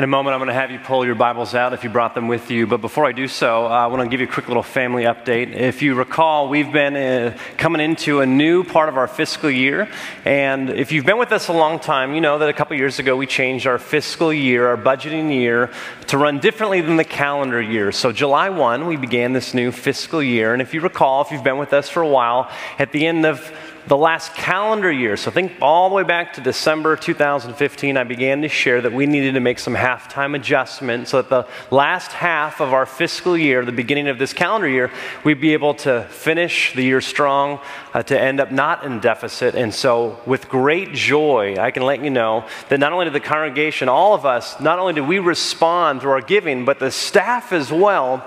In a moment, I'm going to have you pull your Bibles out if you brought them with you. But before I do so, uh, I want to give you a quick little family update. If you recall, we've been uh, coming into a new part of our fiscal year. And if you've been with us a long time, you know that a couple years ago we changed our fiscal year, our budgeting year, to run differently than the calendar year. So, July 1, we began this new fiscal year. And if you recall, if you've been with us for a while, at the end of the last calendar year, so think all the way back to December 2015, I began to share that we needed to make some halftime adjustments so that the last half of our fiscal year, the beginning of this calendar year, we'd be able to finish the year strong, uh, to end up not in deficit. And so, with great joy, I can let you know that not only did the congregation, all of us, not only did we respond through our giving, but the staff as well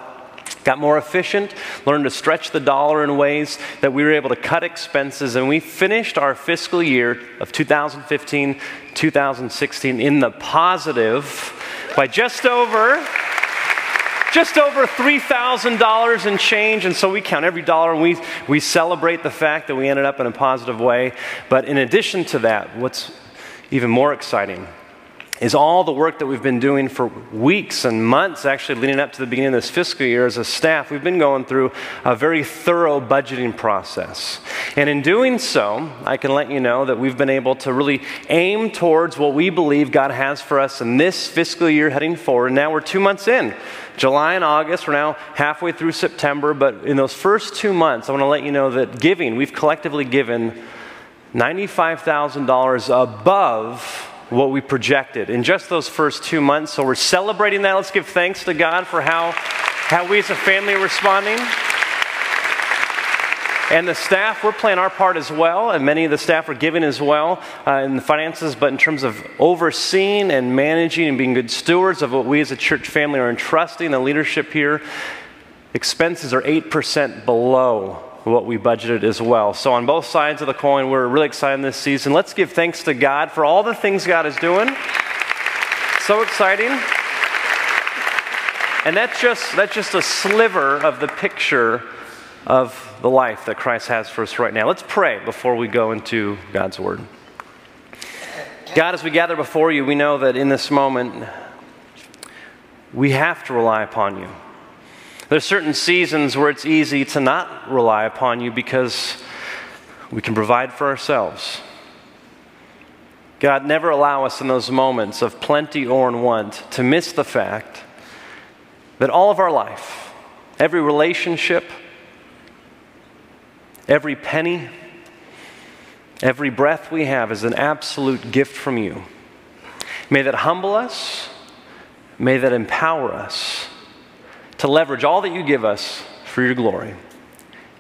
got more efficient, learned to stretch the dollar in ways that we were able to cut expenses, and we finished our fiscal year of 2015 2016 in the positive by just over just over $3,000 in change. And so we count every dollar and we, we celebrate the fact that we ended up in a positive way. But in addition to that, what's even more exciting is all the work that we've been doing for weeks and months, actually leading up to the beginning of this fiscal year as a staff. We've been going through a very thorough budgeting process. And in doing so, I can let you know that we've been able to really aim towards what we believe God has for us in this fiscal year heading forward. Now we're two months in. July and August, we're now halfway through September, but in those first two months, I want to let you know that giving, we've collectively given $95,000 above what we projected in just those first two months. So we're celebrating that. Let's give thanks to God for how, how we as a family are responding. And the staff, we're playing our part as well, and many of the staff are giving as well uh, in the finances, but in terms of overseeing and managing and being good stewards of what we as a church family are entrusting the leadership here, expenses are 8% below what we budgeted as well. So, on both sides of the coin, we're really excited this season. Let's give thanks to God for all the things God is doing. So exciting. And that's just, that's just a sliver of the picture of the life that Christ has for us right now. Let's pray before we go into God's Word. God, as we gather before you, we know that in this moment, we have to rely upon you. There's certain seasons where it's easy to not rely upon you because we can provide for ourselves. God, never allow us in those moments of plenty or in want to miss the fact that all of our life, every relationship, every penny, every breath we have is an absolute gift from you. May that humble us, may that empower us to leverage all that you give us for your glory.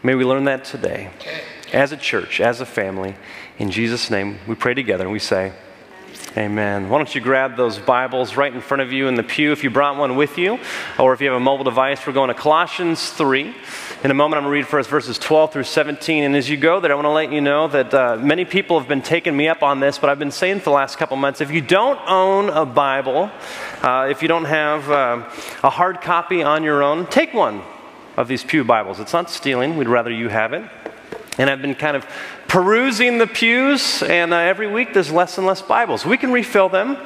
May we learn that today as a church, as a family. In Jesus' name, we pray together and we say, Amen. Why don't you grab those Bibles right in front of you in the pew if you brought one with you, or if you have a mobile device, we're going to Colossians 3. In a moment, I'm going to read first verses 12 through 17. And as you go there, I want to let you know that uh, many people have been taking me up on this, but I've been saying for the last couple months if you don't own a Bible, uh, if you don't have uh, a hard copy on your own, take one of these Pew Bibles. It's not stealing, we'd rather you have it. And I've been kind of perusing the pews, and uh, every week there's less and less Bibles. We can refill them.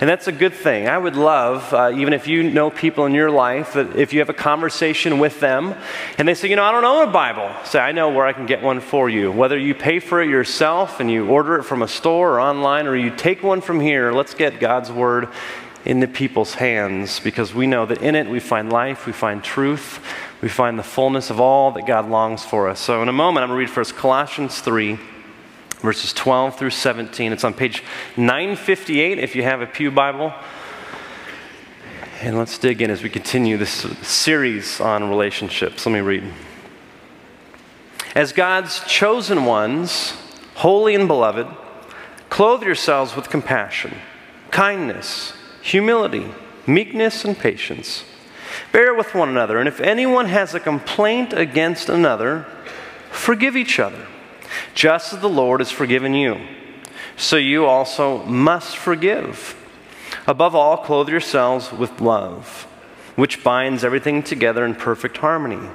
And that's a good thing. I would love, uh, even if you know people in your life, that if you have a conversation with them and they say, you know, I don't own a Bible, say, I know where I can get one for you. Whether you pay for it yourself and you order it from a store or online, or you take one from here, let's get God's Word into people's hands because we know that in it we find life, we find truth, we find the fullness of all that God longs for us. So, in a moment, I'm going to read first Colossians 3 verses 12 through 17. It's on page 958 if you have a Pew Bible. And let's dig in as we continue this series on relationships. Let me read. As God's chosen ones, holy and beloved, clothe yourselves with compassion, kindness, humility, meekness, and patience. Bear with one another, and if anyone has a complaint against another, forgive each other just as the Lord has forgiven you, so you also must forgive. Above all, clothe yourselves with love, which binds everything together in perfect harmony.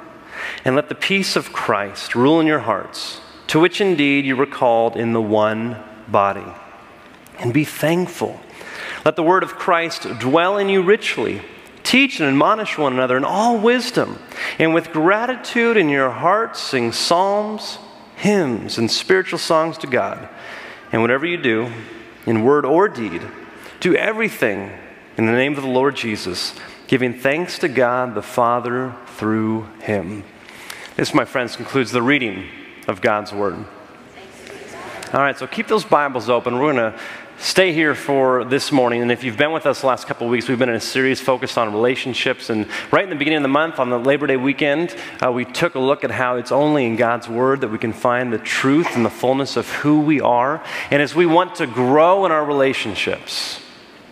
And let the peace of Christ rule in your hearts, to which indeed you were called in the one body. And be thankful. Let the word of Christ dwell in you richly. Teach and admonish one another in all wisdom, and with gratitude in your hearts sing psalms, hymns, and spiritual songs to God. And whatever you do, in word or deed, do everything in the name of the Lord Jesus, giving thanks to God the Father through him. This, my friends, concludes the reading of God's Word. All right, so keep those Bibles open. We're going to stay here for this morning. And if you've been with us the last couple of weeks, we've been in a series focused on relationships. And right in the beginning of the month, on the Labor Day weekend, uh, we took a look at how it's only in God's Word that we can find the truth and the fullness of who we are. And as we want to grow in our relationships,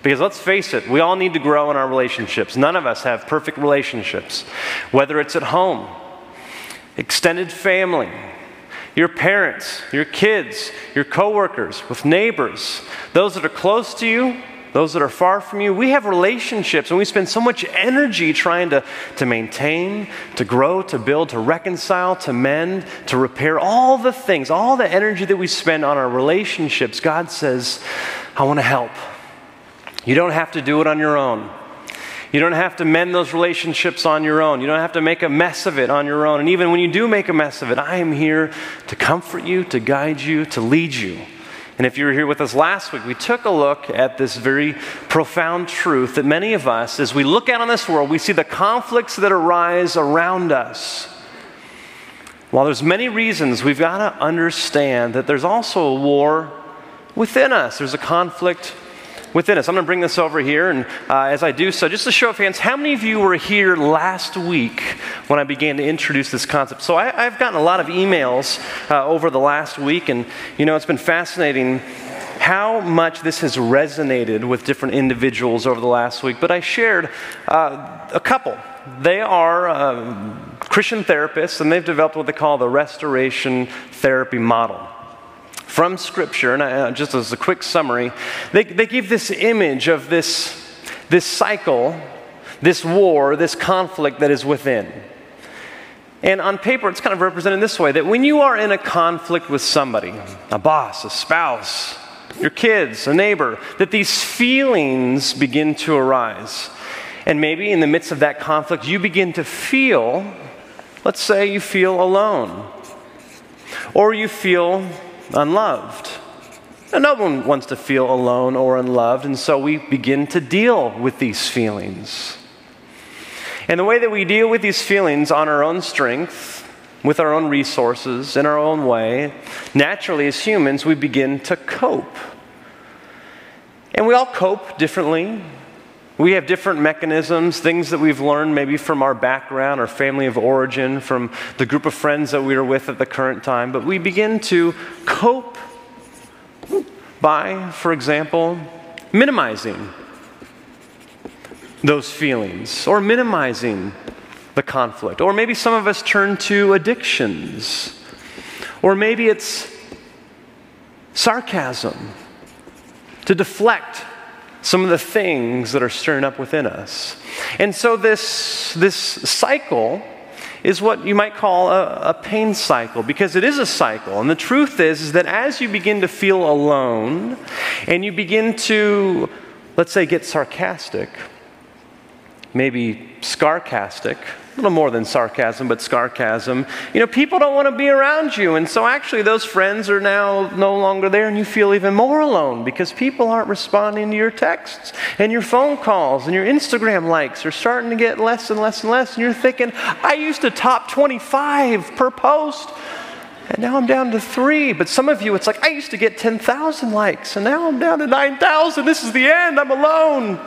because let's face it, we all need to grow in our relationships. None of us have perfect relationships, whether it's at home, extended family, your parents, your kids, your coworkers, with neighbors, those that are close to you, those that are far from you. We have relationships and we spend so much energy trying to, to maintain, to grow, to build, to reconcile, to mend, to repair all the things, all the energy that we spend on our relationships. God says, I want to help. You don't have to do it on your own. You don't have to mend those relationships on your own. You don't have to make a mess of it on your own. And even when you do make a mess of it, I am here to comfort you, to guide you, to lead you. And if you were here with us last week, we took a look at this very profound truth that many of us, as we look out on this world, we see the conflicts that arise around us. While there's many reasons, we've got to understand that there's also a war within us. There's a conflict within us. I'm going to bring this over here, and uh, as I do so, just a show of hands, how many of you were here last week when I began to introduce this concept? So I, have gotten a lot of emails uh, over the last week, and you know, it's been fascinating how much this has resonated with different individuals over the last week. But I shared uh, a couple. They are uh, Christian therapists, and they've developed what they call the restoration therapy model from Scripture, and I, uh, just as a quick summary, they, they give this image of this, this cycle, this war, this conflict that is within. And on paper, it's kind of represented this way that when you are in a conflict with somebody, a boss, a spouse, your kids, a neighbor, that these feelings begin to arise. And maybe in the midst of that conflict, you begin to feel, let's say you feel alone, or you feel unloved. And no one wants to feel alone or unloved, and so we begin to deal with these feelings. And the way that we deal with these feelings on our own strength, with our own resources, in our own way, naturally as humans, we begin to cope. And we all cope differently. We have different mechanisms, things that we've learned maybe from our background, our family of origin, from the group of friends that we are with at the current time, but we begin to cope by, for example, minimizing those feelings or minimizing the conflict. Or maybe some of us turn to addictions, or maybe it's sarcasm to deflect some of the things that are stirring up within us. And so, this, this cycle is what you might call a, a, pain cycle because it is a cycle. And the truth is, is that as you begin to feel alone and you begin to, let's say, get sarcastic, maybe scarcastic, a little more than sarcasm, but sarcasm. You know, people don't want to be around you. And so actually, those friends are now no longer there, and you feel even more alone because people aren't responding to your texts and your phone calls and your Instagram likes are starting to get less and less and less. And you're thinking, I used to top 25 per post. And now I'm down to three. But some of you, it's like, I used to get 10,000 likes, and now I'm down to 9,000. This is the end. I'm alone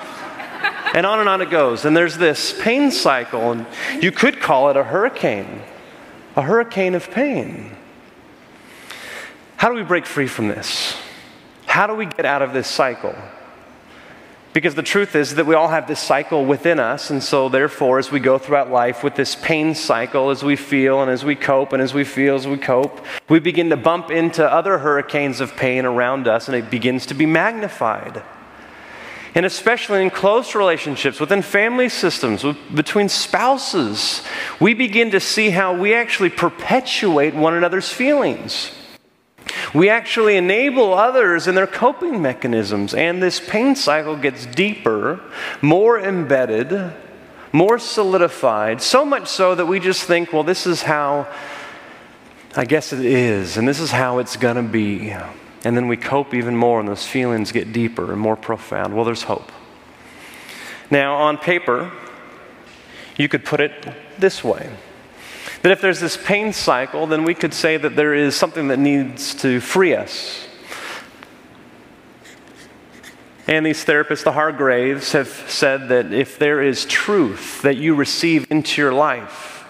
and on and on it goes. And there's this pain cycle, and you could call it a hurricane, a hurricane of pain. How do we break free from this? How do we get out of this cycle? Because the truth is that we all have this cycle within us, and so therefore, as we go throughout life with this pain cycle, as we feel and as we cope and as we feel as we cope, we begin to bump into other hurricanes of pain around us, and it begins to be magnified. And especially in close relationships, within family systems, with, between spouses, we begin to see how we actually perpetuate one another's feelings. We actually enable others in their coping mechanisms, and this pain cycle gets deeper, more embedded, more solidified, so much so that we just think, well, this is how I guess it is, and this is how it's going to be. And then we cope even more, and those feelings get deeper and more profound. Well, there's hope. Now, on paper, you could put it this way that if there's this pain cycle, then we could say that there is something that needs to free us. And these therapists, the Hargraves, have said that if there is truth that you receive into your life,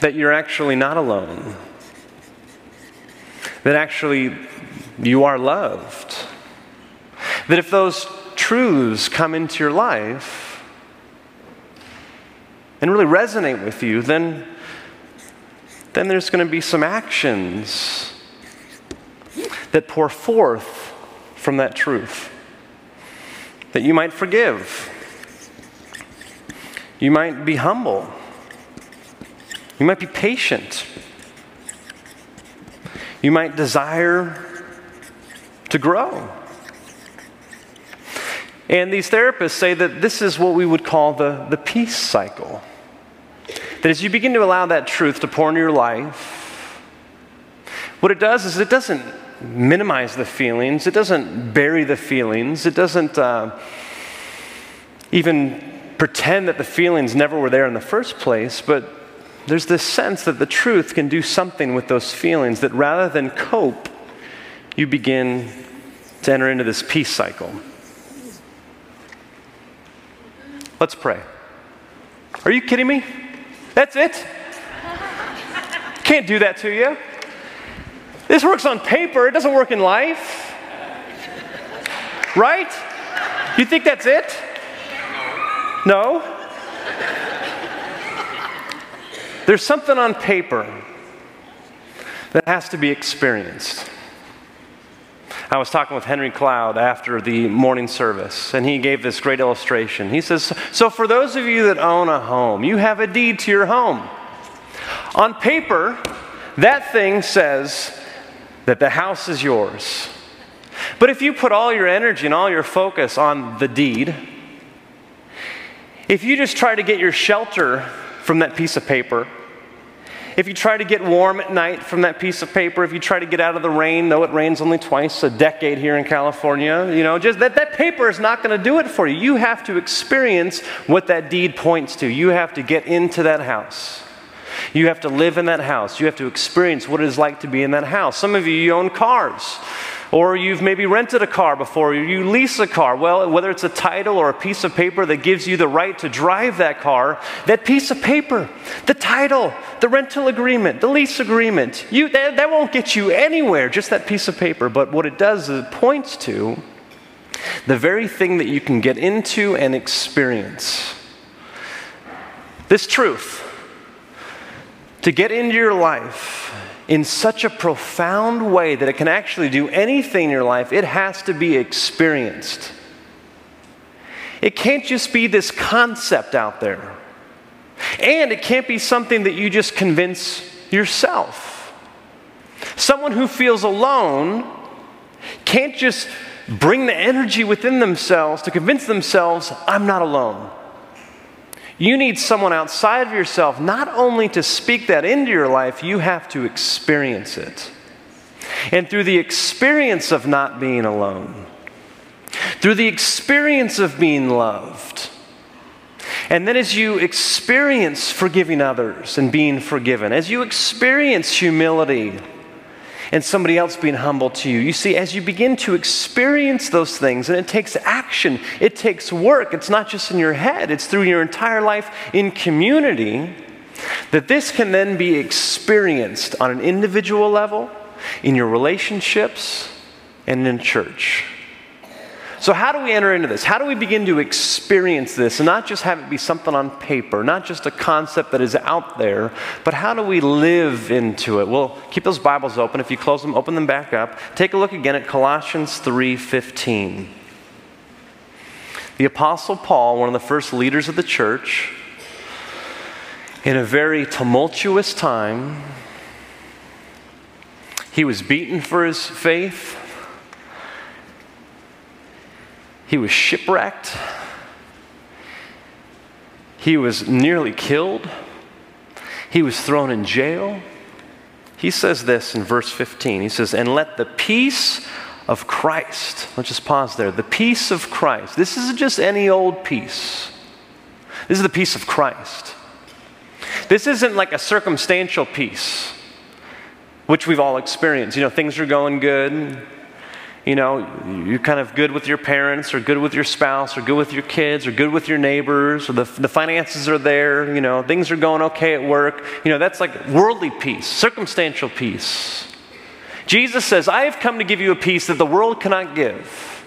that you're actually not alone, that actually you are loved, that if those truths come into your life, and really resonate with you, then, then there's going to be some actions that pour forth from that truth. That you might forgive. You might be humble. You might be patient. You might desire to grow. And these therapists say that this is what we would call the, the peace cycle. That as you begin to allow that truth to pour into your life, what it does is it doesn't minimize the feelings, it doesn't bury the feelings, it doesn't uh, even pretend that the feelings never were there in the first place, but there's this sense that the truth can do something with those feelings, that rather than cope, you begin to enter into this peace cycle. Let's pray. Are you kidding me? That's it? Can't do that to you. This works on paper, it doesn't work in life. Right? You think that's it? No? There's something on paper that has to be experienced. I was talking with Henry Cloud after the morning service, and he gave this great illustration. He says, So, for those of you that own a home, you have a deed to your home. On paper, that thing says that the house is yours. But if you put all your energy and all your focus on the deed, if you just try to get your shelter from that piece of paper, if you try to get warm at night from that piece of paper, if you try to get out of the rain, though it rains only twice a decade here in California, you know, just that, that paper is not going to do it for you. You have to experience what that deed points to. You have to get into that house. You have to live in that house. You have to experience what it is like to be in that house. Some of you, you own cars. Or you've maybe rented a car before, or you lease a car. Well, whether it's a title or a piece of paper that gives you the right to drive that car, that piece of paper, the title, the rental agreement, the lease agreement, you, that, that won't get you anywhere, just that piece of paper. But what it does is it points to the very thing that you can get into and experience. This truth, to get into your life, in such a profound way that it can actually do anything in your life, it has to be experienced. It can't just be this concept out there. And it can't be something that you just convince yourself. Someone who feels alone can't just bring the energy within themselves to convince themselves, I'm not alone. You need someone outside of yourself not only to speak that into your life, you have to experience it. And through the experience of not being alone, through the experience of being loved, and then as you experience forgiving others and being forgiven, as you experience humility, and somebody else being humble to you. You see, as you begin to experience those things, and it takes action, it takes work, it's not just in your head, it's through your entire life in community, that this can then be experienced on an individual level, in your relationships, and in church. So, how do we enter into this? How do we begin to experience this and not just have it be something on paper, not just a concept that is out there, but how do we live into it? Well, keep those Bibles open. If you close them, open them back up. Take a look again at Colossians 3:15. The apostle Paul, one of the first leaders of the church, in a very tumultuous time, He was beaten for his faith. He was shipwrecked. He was nearly killed. He was thrown in jail. He says this in verse 15. He says, And let the peace of Christ, let's just pause there. The peace of Christ. This isn't just any old peace, this is the peace of Christ. This isn't like a circumstantial peace, which we've all experienced. You know, things are going good, you know, you're kind of good with your parents or good with your spouse or good with your kids or good with your neighbors or the, the finances are there, you know, things are going okay at work. You know, that's like worldly peace, circumstantial peace. Jesus says, I have come to give you a peace that the world cannot give.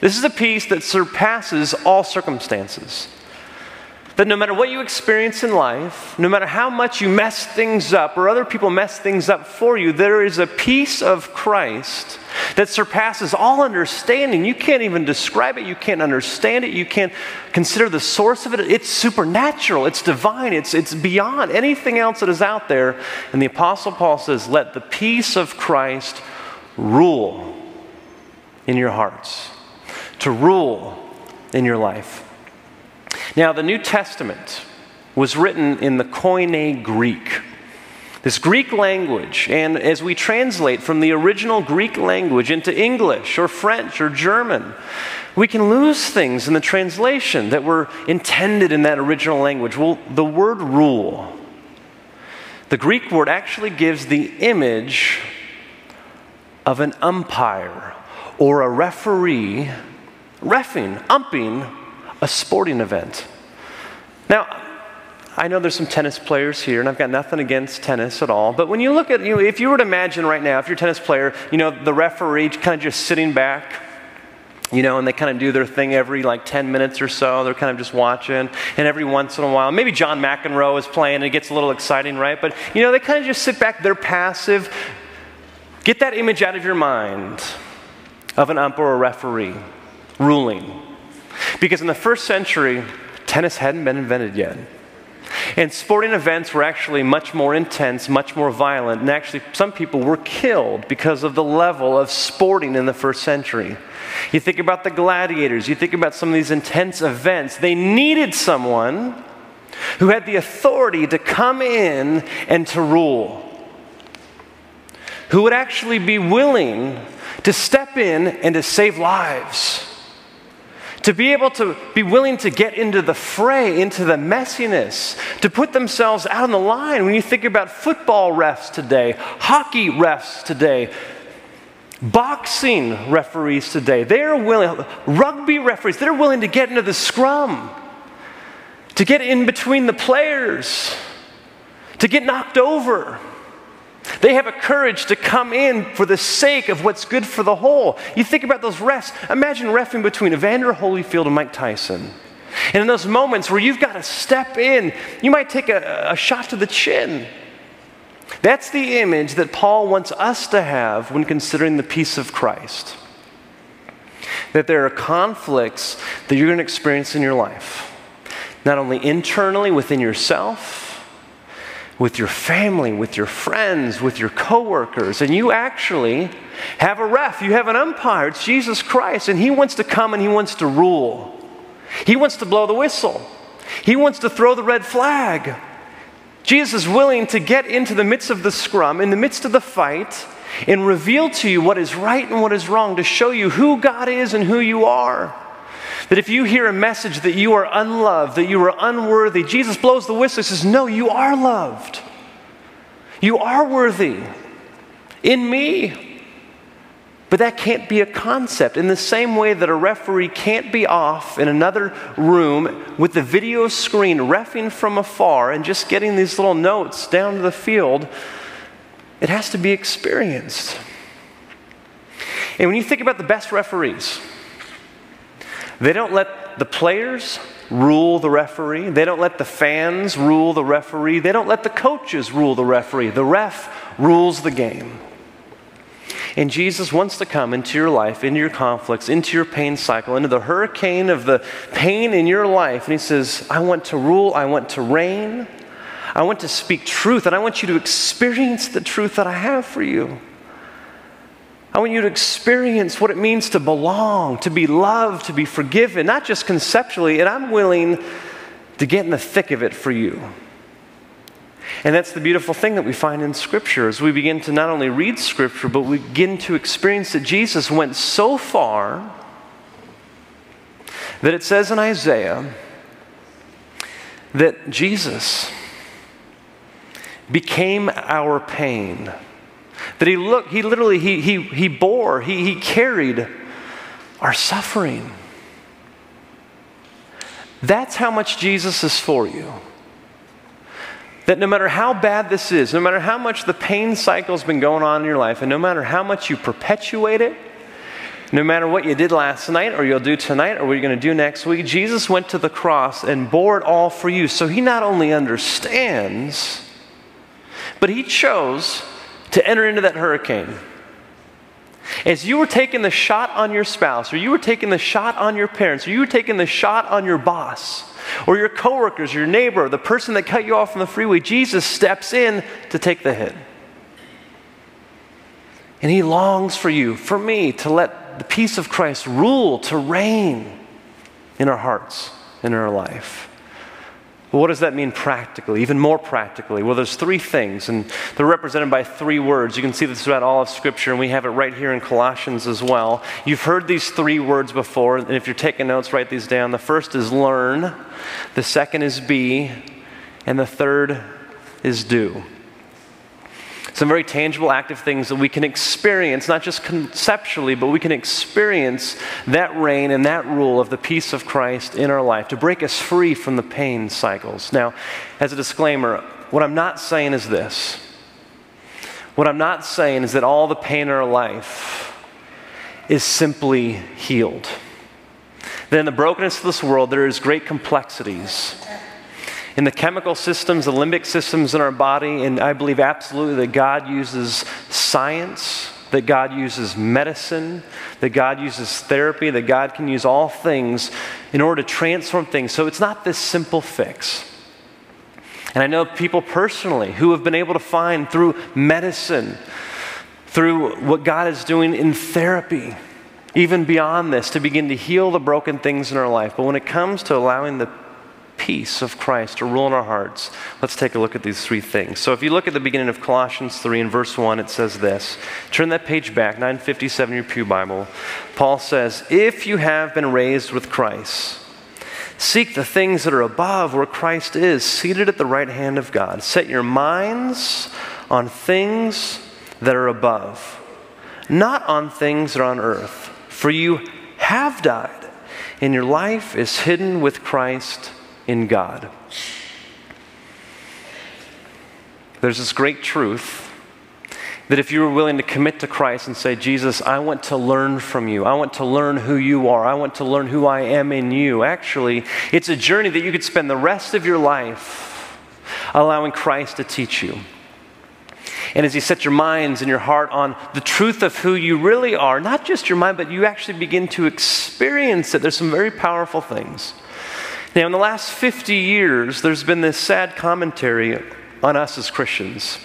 This is a peace that surpasses all circumstances. That no matter what you experience in life, no matter how much you mess things up or other people mess things up for you, there is a peace of Christ that surpasses all understanding. You can't even describe it, you can't understand it, you can't consider the source of it. It's supernatural, it's divine, it's, it's beyond anything else that is out there. And the Apostle Paul says, Let the peace of Christ rule in your hearts, to rule in your life. Now, the New Testament was written in the Koine Greek. This Greek language, and as we translate from the original Greek language into English or French or German, we can lose things in the translation that were intended in that original language. Well, the word rule, the Greek word actually gives the image of an umpire or a referee refing, umping a sporting event. Now, I know there's some tennis players here, and I've got nothing against tennis at all. But when you look at, you know, if you were to imagine right now, if you're a tennis player, you know, the referee kind of just sitting back, you know, and they kind of do their thing every like 10 minutes or so. They're kind of just watching. And every once in a while, maybe John McEnroe is playing and it gets a little exciting, right? But, you know, they kind of just sit back. They're passive. Get that image out of your mind of an ump or a referee ruling. Because in the first century, tennis hadn't been invented yet. And sporting events were actually much more intense, much more violent, and actually, some people were killed because of the level of sporting in the first century. You think about the gladiators, you think about some of these intense events. They needed someone who had the authority to come in and to rule, who would actually be willing to step in and to save lives to be able to be willing to get into the fray, into the messiness, to put themselves out on the line. When you think about football refs today, hockey refs today, boxing referees today, they're willing, rugby referees, they're willing to get into the scrum, to get in between the players, to get knocked over. They have a courage to come in for the sake of what's good for the whole. You think about those refs. Imagine refing between Evander Holyfield and Mike Tyson. And in those moments where you've got to step in, you might take a, a shot to the chin. That's the image that Paul wants us to have when considering the peace of Christ. That there are conflicts that you're going to experience in your life, not only internally within yourself with your family, with your friends, with your coworkers, and you actually have a ref, you have an umpire, it's Jesus Christ, and He wants to come and He wants to rule. He wants to blow the whistle. He wants to throw the red flag. Jesus is willing to get into the midst of the scrum, in the midst of the fight, and reveal to you what is right and what is wrong, to show you who God is and who you are. That if you hear a message that you are unloved, that you are unworthy, Jesus blows the whistle and says, No, you are loved. You are worthy in me. But that can't be a concept. In the same way that a referee can't be off in another room with the video screen refing from afar and just getting these little notes down to the field, it has to be experienced. And when you think about the best referees, they don't let the players rule the referee. They don't let the fans rule the referee. They don't let the coaches rule the referee. The ref rules the game. And Jesus wants to come into your life, into your conflicts, into your pain cycle, into the hurricane of the pain in your life. And He says, I want to rule, I want to reign, I want to speak truth, and I want you to experience the truth that I have for you. I want you to experience what it means to belong, to be loved, to be forgiven, not just conceptually, and I'm willing to get in the thick of it for you. And that's the beautiful thing that we find in Scripture as we begin to not only read Scripture, but we begin to experience that Jesus went so far that it says in Isaiah that Jesus became our pain. That he looked, he literally, he, he, he bore, he, he carried our suffering. That's how much Jesus is for you. That no matter how bad this is, no matter how much the pain cycle has been going on in your life, and no matter how much you perpetuate it, no matter what you did last night or you'll do tonight or what you're going to do next week, Jesus went to the cross and bore it all for you. So he not only understands, but he chose to enter into that hurricane. As you were taking the shot on your spouse, or you were taking the shot on your parents, or you were taking the shot on your boss, or your coworkers, your neighbor, the person that cut you off on the freeway, Jesus steps in to take the hit. And he longs for you, for me, to let the peace of Christ rule, to reign in our hearts, in our life. Well, what does that mean practically, even more practically? Well, there's three things, and they're represented by three words. You can see this throughout all of Scripture, and we have it right here in Colossians as well. You've heard these three words before, and if you're taking notes, write these down. The first is learn, the second is be, and the third is do some very tangible, active things that we can experience, not just conceptually, but we can experience that reign and that rule of the peace of Christ in our life to break us free from the pain cycles. Now, as a disclaimer, what I'm not saying is this. What I'm not saying is that all the pain in our life is simply healed. That in the brokenness of this world, there is great complexities in the chemical systems, the limbic systems in our body, and I believe absolutely that God uses science, that God uses medicine, that God uses therapy, that God can use all things in order to transform things. So it's not this simple fix. And I know people personally who have been able to find through medicine, through what God is doing in therapy, even beyond this, to begin to heal the broken things in our life. But when it comes to allowing the peace of Christ to rule in our hearts, let's take a look at these three things. So if you look at the beginning of Colossians 3 in verse 1, it says this. Turn that page back, 957 your Pew Bible. Paul says, If you have been raised with Christ, seek the things that are above where Christ is, seated at the right hand of God. Set your minds on things that are above, not on things that are on earth. For you have died, and your life is hidden with Christ in God. There's this great truth that if you were willing to commit to Christ and say, Jesus, I want to learn from you, I want to learn who you are, I want to learn who I am in you, actually, it's a journey that you could spend the rest of your life allowing Christ to teach you. And as you set your minds and your heart on the truth of who you really are, not just your mind, but you actually begin to experience it, there's some very powerful things now, in the last 50 years, there's been this sad commentary on us as Christians.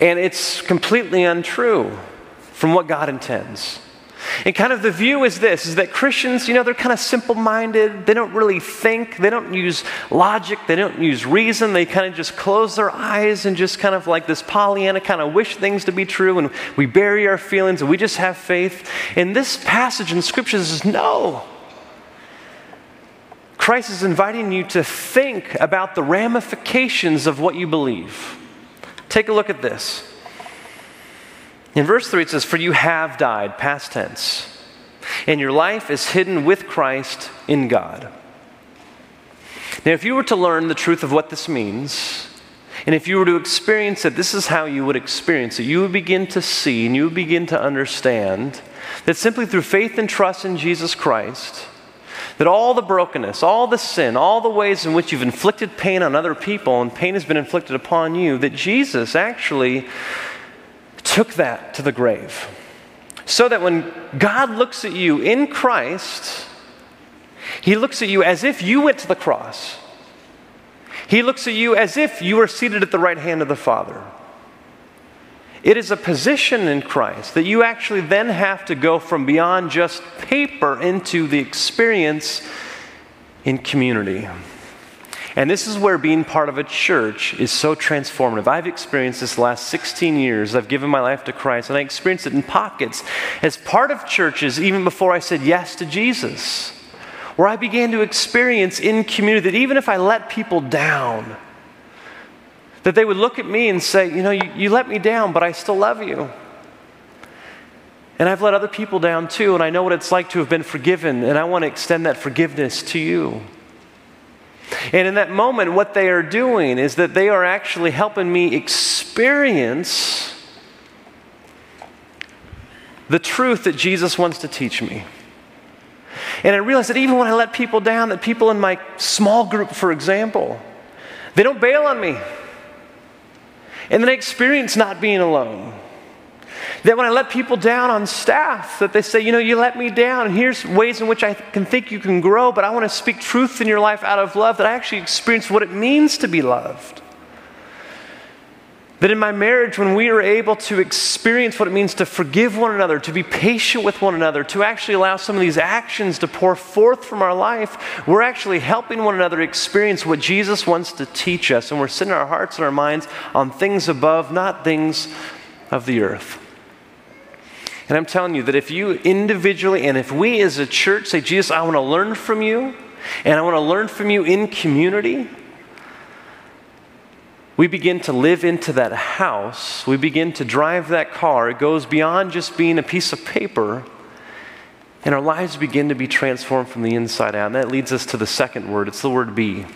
And it's completely untrue from what God intends. And kind of the view is this is that Christians, you know, they're kind of simple minded. They don't really think. They don't use logic. They don't use reason. They kind of just close their eyes and just kind of like this Pollyanna kind of wish things to be true. And we bury our feelings and we just have faith. And this passage in Scripture says, no. Christ is inviting you to think about the ramifications of what you believe. Take a look at this. In verse 3, it says, For you have died, past tense, and your life is hidden with Christ in God. Now, if you were to learn the truth of what this means, and if you were to experience it, this is how you would experience it. You would begin to see and you would begin to understand that simply through faith and trust in Jesus Christ, that all the brokenness, all the sin, all the ways in which you've inflicted pain on other people and pain has been inflicted upon you, that Jesus actually took that to the grave. So that when God looks at you in Christ, he looks at you as if you went to the cross. He looks at you as if you were seated at the right hand of the Father. It is a position in Christ that you actually then have to go from beyond just paper into the experience in community. And this is where being part of a church is so transformative. I've experienced this last 16 years. I've given my life to Christ, and I experienced it in pockets as part of churches even before I said yes to Jesus, where I began to experience in community that even if I let people down, that they would look at me and say, You know, you, you let me down, but I still love you. And I've let other people down too, and I know what it's like to have been forgiven, and I want to extend that forgiveness to you. And in that moment, what they are doing is that they are actually helping me experience the truth that Jesus wants to teach me. And I realize that even when I let people down, that people in my small group, for example, they don't bail on me. And then I experience not being alone. That when I let people down on staff, that they say, you know, you let me down, here's ways in which I can think you can grow, but I want to speak truth in your life out of love, that I actually experience what it means to be loved. That in my marriage, when we are able to experience what it means to forgive one another, to be patient with one another, to actually allow some of these actions to pour forth from our life, we're actually helping one another experience what Jesus wants to teach us. And we're setting our hearts and our minds on things above, not things of the earth. And I'm telling you that if you individually and if we as a church say, Jesus, I want to learn from you, and I want to learn from you in community, we begin to live into that house, we begin to drive that car. It goes beyond just being a piece of paper, and our lives begin to be transformed from the inside out. And that leads us to the second word it's the word be.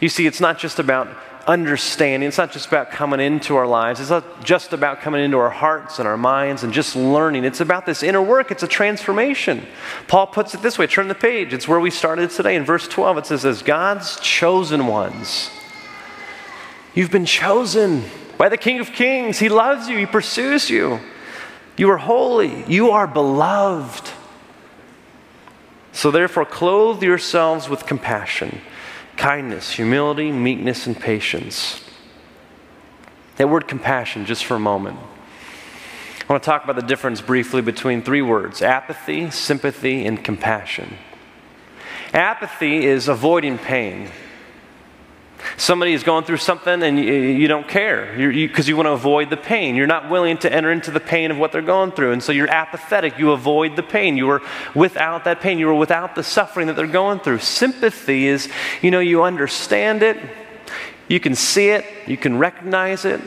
You see, it's not just about understanding, it's not just about coming into our lives, it's not just about coming into our hearts and our minds and just learning. It's about this inner work, it's a transformation. Paul puts it this way turn the page. It's where we started today. In verse 12, it says, As God's chosen ones You've been chosen by the King of Kings. He loves you, He pursues you. You are holy, you are beloved. So, therefore, clothe yourselves with compassion, kindness, humility, meekness, and patience. That word compassion, just for a moment. I want to talk about the difference briefly between three words apathy, sympathy, and compassion. Apathy is avoiding pain. Somebody is going through something and you, you don't care because you, you want to avoid the pain. You're not willing to enter into the pain of what they're going through. And so you're apathetic. You avoid the pain. You are without that pain. You are without the suffering that they're going through. Sympathy is, you know, you understand it, you can see it, you can recognize it.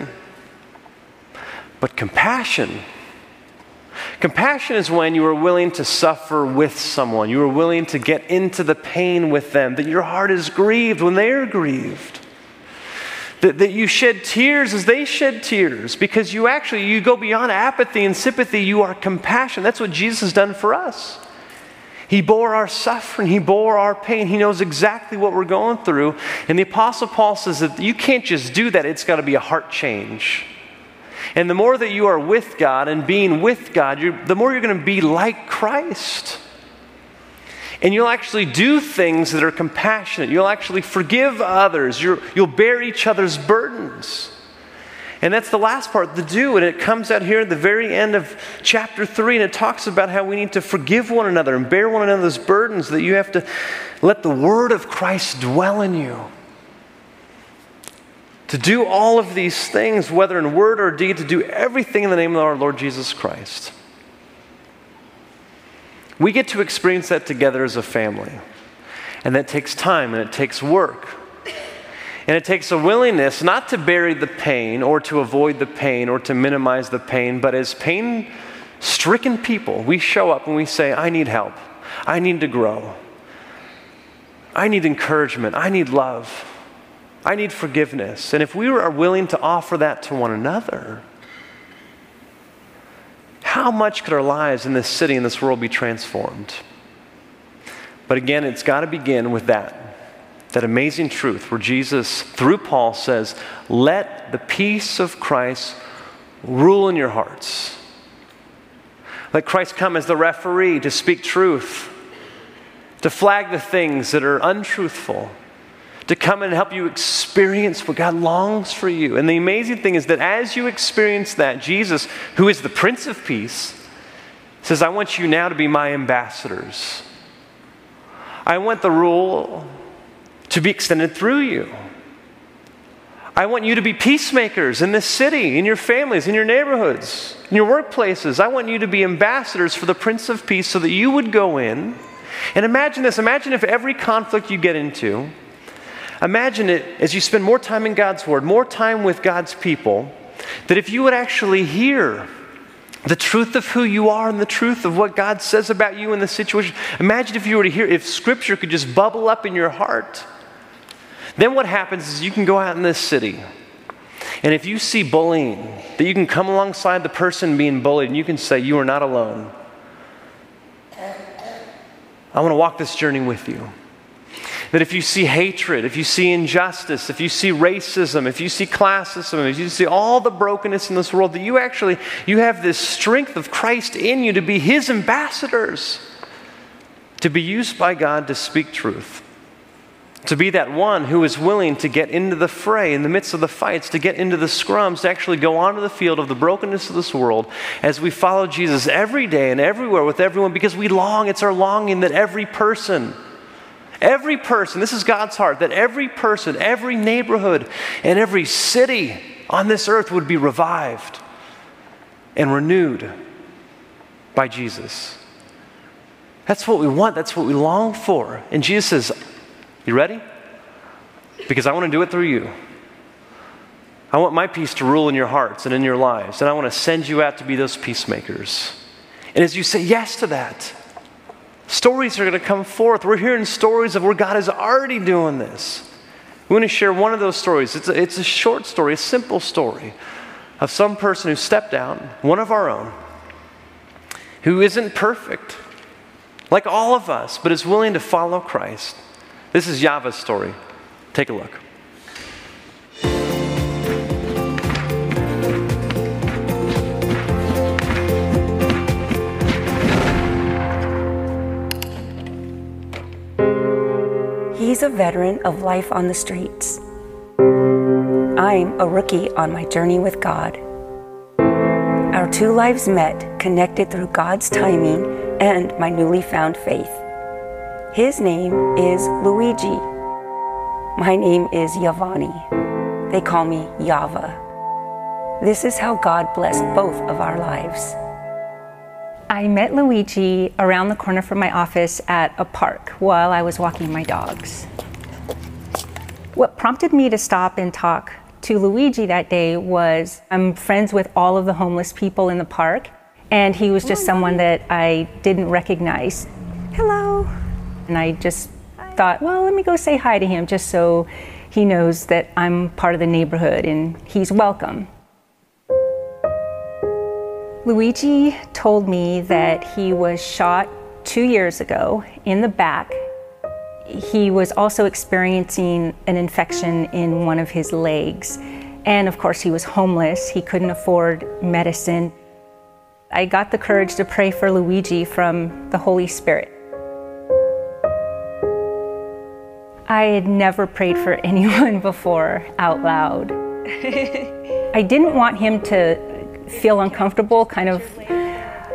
But compassion, Compassion is when you are willing to suffer with someone. You are willing to get into the pain with them, that your heart is grieved when they are grieved. That, that you shed tears as they shed tears because you actually you go beyond apathy and sympathy you are compassion that's what jesus has done for us he bore our suffering he bore our pain he knows exactly what we're going through and the apostle paul says that you can't just do that it's got to be a heart change and the more that you are with God and being with God, the more you're going to be like Christ. And you'll actually do things that are compassionate. You'll actually forgive others. you will bear each other's burdens. And that's the last part, the do. And it comes out here at the very end of chapter 3, and it talks about how we need to forgive one another and bear one another's burdens, that you have to let the word of Christ dwell in you. To do all of these things, whether in word or deed, to do everything in the name of our Lord Jesus Christ. We get to experience that together as a family. And that takes time and it takes work. And it takes a willingness not to bury the pain or to avoid the pain or to minimize the pain, but as pain stricken people, we show up and we say, I need help. I need to grow. I need encouragement. I need love. I need forgiveness. And if we are willing to offer that to one another, how much could our lives in this city, in this world, be transformed? But again, it's got to begin with that. That amazing truth where Jesus, through Paul, says, Let the peace of Christ rule in your hearts. Let Christ come as the referee to speak truth, to flag the things that are untruthful, to come and help you experience what God longs for you. And the amazing thing is that as you experience that, Jesus, who is the Prince of Peace, says, I want you now to be my ambassadors. I want the rule to be extended through you. I want you to be peacemakers in this city, in your families, in your neighborhoods, in your workplaces. I want you to be ambassadors for the Prince of Peace so that you would go in. And imagine this imagine if every conflict you get into, imagine it as you spend more time in God's Word, more time with God's people, that if you would actually hear the truth of who you are and the truth of what God says about you in the situation. Imagine if you were to hear, if Scripture could just bubble up in your heart then what happens is you can go out in this city, and if you see bullying, that you can come alongside the person being bullied and you can say, You are not alone. I want to walk this journey with you. That if you see hatred, if you see injustice, if you see racism, if you see classism, if you see all the brokenness in this world, that you actually you have this strength of Christ in you to be his ambassadors, to be used by God to speak truth to be that one who is willing to get into the fray in the midst of the fights, to get into the scrums, to actually go onto the field of the brokenness of this world as we follow Jesus every day and everywhere with everyone because we long, it's our longing that every person, every person, this is God's heart, that every person, every neighborhood, and every city on this earth would be revived and renewed by Jesus. That's what we want. That's what we long for. And Jesus says, you ready? Because I want to do it through you. I want my peace to rule in your hearts and in your lives, and I want to send you out to be those peacemakers. And as you say yes to that, stories are going to come forth. We're hearing stories of where God is already doing this. We want to share one of those stories. It's a, it's a short story, a simple story of some person who stepped out, one of our own, who isn't perfect, like all of us, but is willing to follow Christ. This is Yava's story. Take a look. He's a veteran of life on the streets. I'm a rookie on my journey with God. Our two lives met, connected through God's timing and my newly found faith. His name is Luigi. My name is Yavani. They call me Yava. This is how God blessed both of our lives. I met Luigi around the corner from my office at a park while I was walking my dogs. What prompted me to stop and talk to Luigi that day was I'm friends with all of the homeless people in the park, and he was just oh, someone that I didn't recognize. Hello. And I just thought, well, let me go say hi to him just so he knows that I'm part of the neighborhood and he's welcome. Luigi told me that he was shot two years ago in the back. He was also experiencing an infection in one of his legs. And of course, he was homeless. He couldn't afford medicine. I got the courage to pray for Luigi from the Holy Spirit. I had never prayed for anyone before out loud. I didn't want him to feel uncomfortable, kind of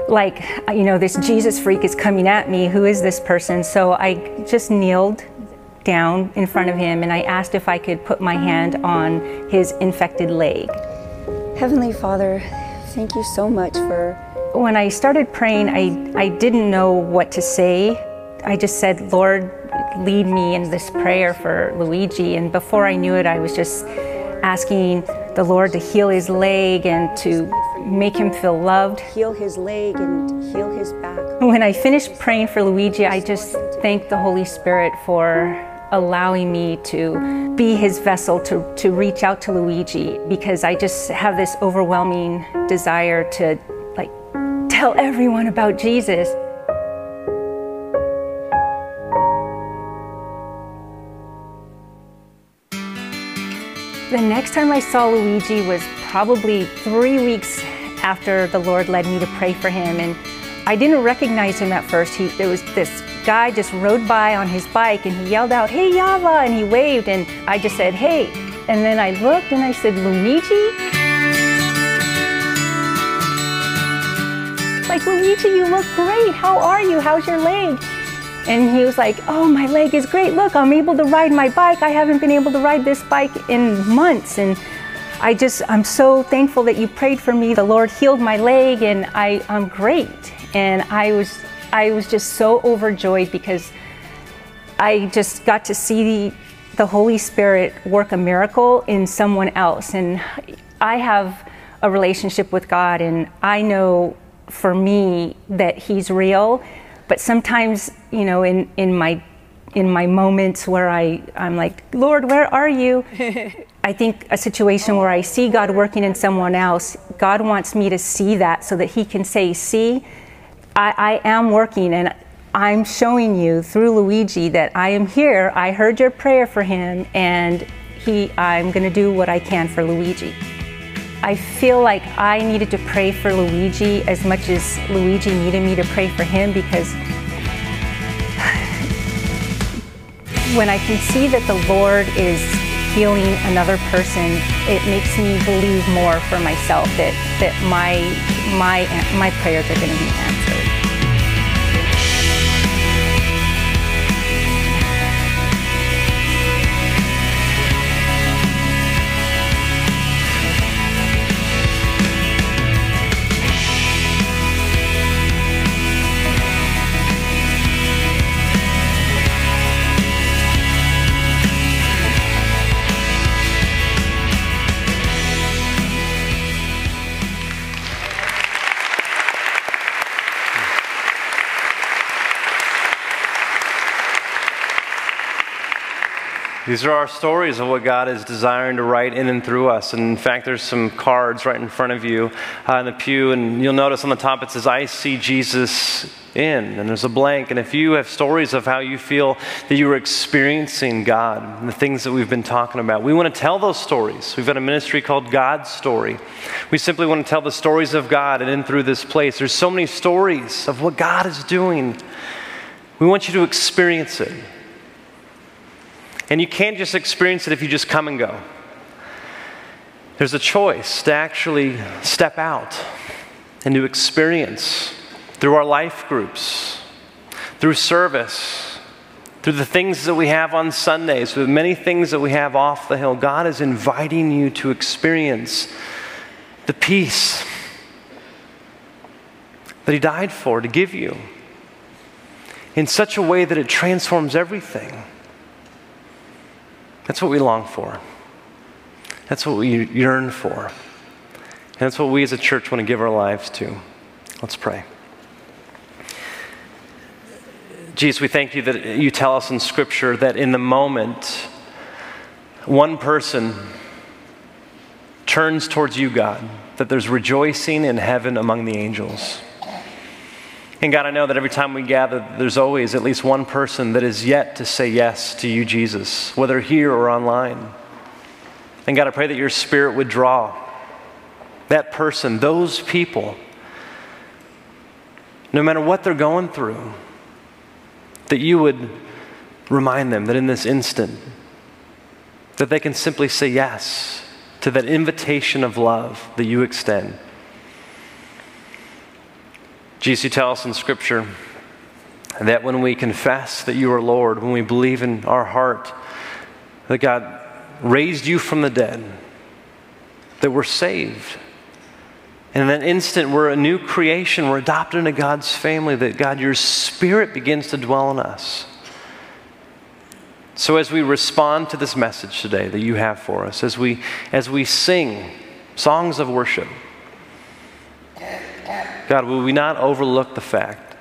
like, you know, this Jesus freak is coming at me. Who is this person? So I just kneeled down in front of him and I asked if I could put my hand on his infected leg. Heavenly Father, thank you so much for. When I started praying, I, I didn't know what to say. I just said, Lord, lead me in this prayer for Luigi. And before I knew it, I was just asking the Lord to heal his leg and to make him feel loved. Heal his leg and heal his back. When I finished praying for Luigi, I just thanked the Holy Spirit for allowing me to be his vessel to, to reach out to Luigi because I just have this overwhelming desire to like tell everyone about Jesus. The next time I saw Luigi was probably three weeks after the Lord led me to pray for him. And I didn't recognize him at first. He, there was this guy just rode by on his bike and he yelled out, Hey, Yava, and he waved, and I just said, Hey. And then I looked and I said, Luigi? Like, Luigi, you look great. How are you? How's your leg? And he was like, Oh, my leg is great. Look, I'm able to ride my bike. I haven't been able to ride this bike in months. And I just, I'm so thankful that you prayed for me. The Lord healed my leg and I, I'm great. And I was, I was just so overjoyed because I just got to see the, the Holy Spirit work a miracle in someone else. And I have a relationship with God and I know for me that He's real. But sometimes, you know, in, in my in my moments where I, I'm like, Lord, where are you? I think a situation where I see God working in someone else, God wants me to see that so that He can say, See, I, I am working and I'm showing you through Luigi that I am here. I heard your prayer for him and he, I'm going to do what I can for Luigi. I feel like I needed to pray for Luigi as much as Luigi needed me to pray for him because when I can see that the Lord is healing another person, it makes me believe more for myself that, that my, my, my prayers are going to be answered. These are our stories of what God is desiring to write in and through us. And in fact, there's some cards right in front of you uh, in the pew, and you'll notice on the top it says, I see Jesus in. And there's a blank. And if you have stories of how you feel that you are experiencing God and the things that we've been talking about, we want to tell those stories. We've got a ministry called God's Story. We simply want to tell the stories of God and in through this place. There's so many stories of what God is doing. We want you to experience it. And you can't just experience it if you just come and go. There's a choice to actually step out and to experience through our life groups, through service, through the things that we have on Sundays, with many things that we have off the hill. God is inviting you to experience the peace that He died for, to give you, in such a way that it transforms everything. That's what we long for. That's what we yearn for. And that's what we as a church want to give our lives to. Let's pray. Jesus, we thank you that you tell us in Scripture that in the moment, one person turns towards you, God, that there's rejoicing in heaven among the angels. And God, I know that every time we gather, there's always at least one person that is yet to say yes to you, Jesus, whether here or online. And God, I pray that your spirit would draw that person, those people, no matter what they're going through, that you would remind them that in this instant, that they can simply say yes to that invitation of love that you extend. Jesus, you tell us in Scripture that when we confess that you are Lord, when we believe in our heart that God raised you from the dead, that we're saved. And in that instant, we're a new creation. We're adopted into God's family, that God, your spirit begins to dwell in us. So as we respond to this message today that you have for us, as we, as we sing songs of worship, God, will we not overlook the fact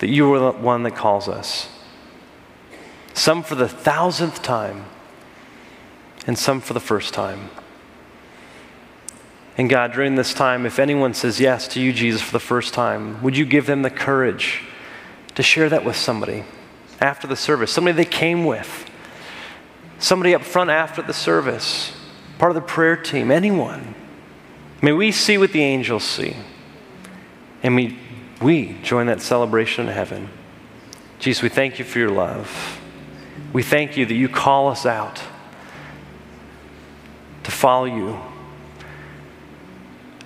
that you are the one that calls us? Some for the thousandth time, and some for the first time. And God, during this time, if anyone says yes to you, Jesus, for the first time, would you give them the courage to share that with somebody after the service, somebody they came with, somebody up front after the service, part of the prayer team, anyone? May we see what the angels see. And we, we join that celebration in heaven. Jesus, we thank you for your love. We thank you that you call us out to follow you,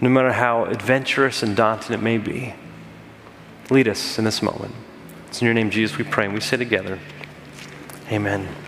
no matter how adventurous and daunting it may be. Lead us in this moment. It's in your name, Jesus, we pray, and we say together, Amen.